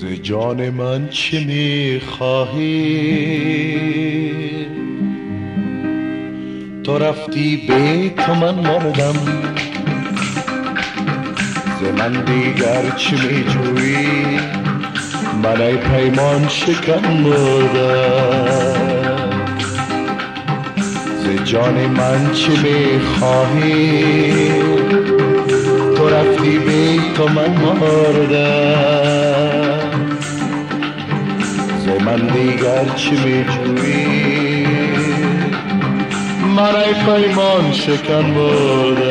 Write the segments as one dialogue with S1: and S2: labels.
S1: ز جان من چه می‌خواهی؟ تو رفتی به تو من مردم. ز من دیگر چه میجویی؟ من ای پیمان شکن مردم. ز جان من چه می‌خواهی؟ تو رفتی به تو من مردم. دیگر چه میجویی من ای پیمان شکن مردم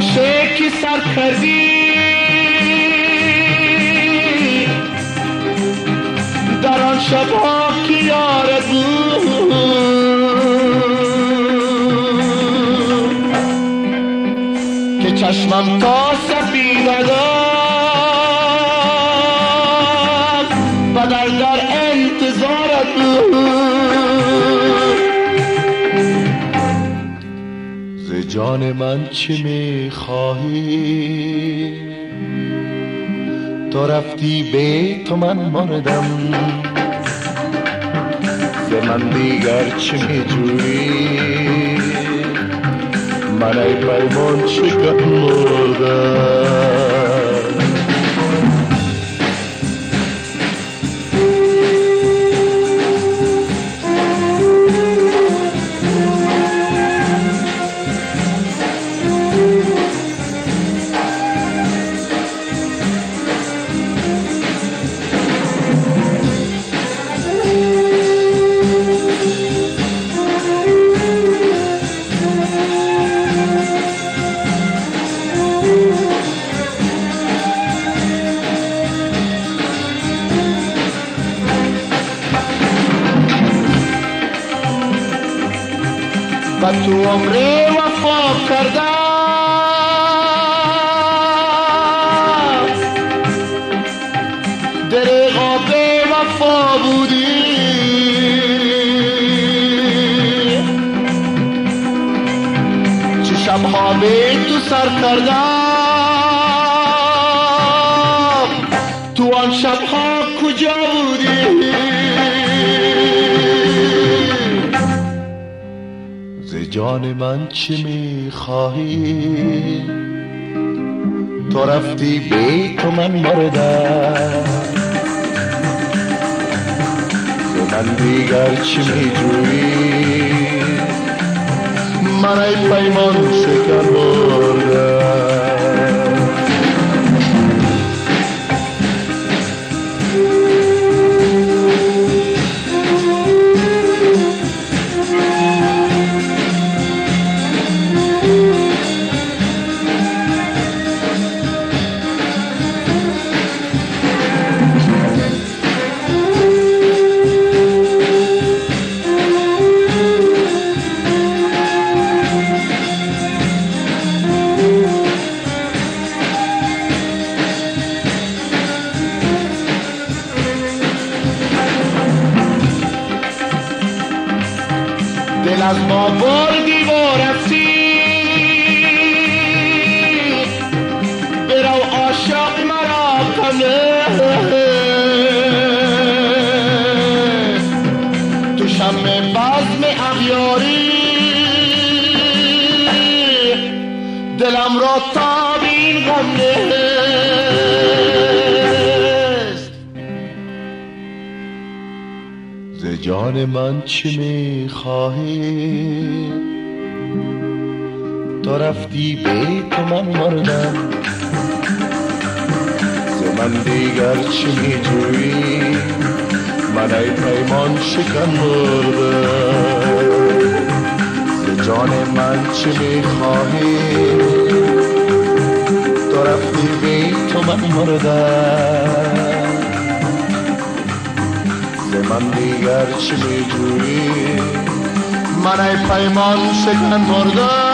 S1: در آغوشه کی سر کردی در آن شبها یارت بود. که چشمم تا سپید جان من چه می‌خواهی؟ تو رفتی به تو من مردم ز من دیگر چه میجویی؟ من ای پیمان چکن مردم؟ و تو عمر وفا کردم دریغا به وفا بودی چه شبها به تو سر کردم ز جان من چه می‌خواهی؟ تو رفتی به تو من مردم. ز من دیگر چه میجویی؟ من ای پیمان شکر دل از ما بردی و رفتی برو عاشق مرا کنه تو شم بزم اغیاری دلم را تابین غم نهست جان من چه می‌خواهی؟ تو رفتی به تو من مردم. ز من دیگر چه میجویی؟ من ای پیمان شکن مردم. جان من چه می‌خواهی؟ تو رفتی بی تو من مردم. من دیگر چه میجویی من ای پیمان شکن مردم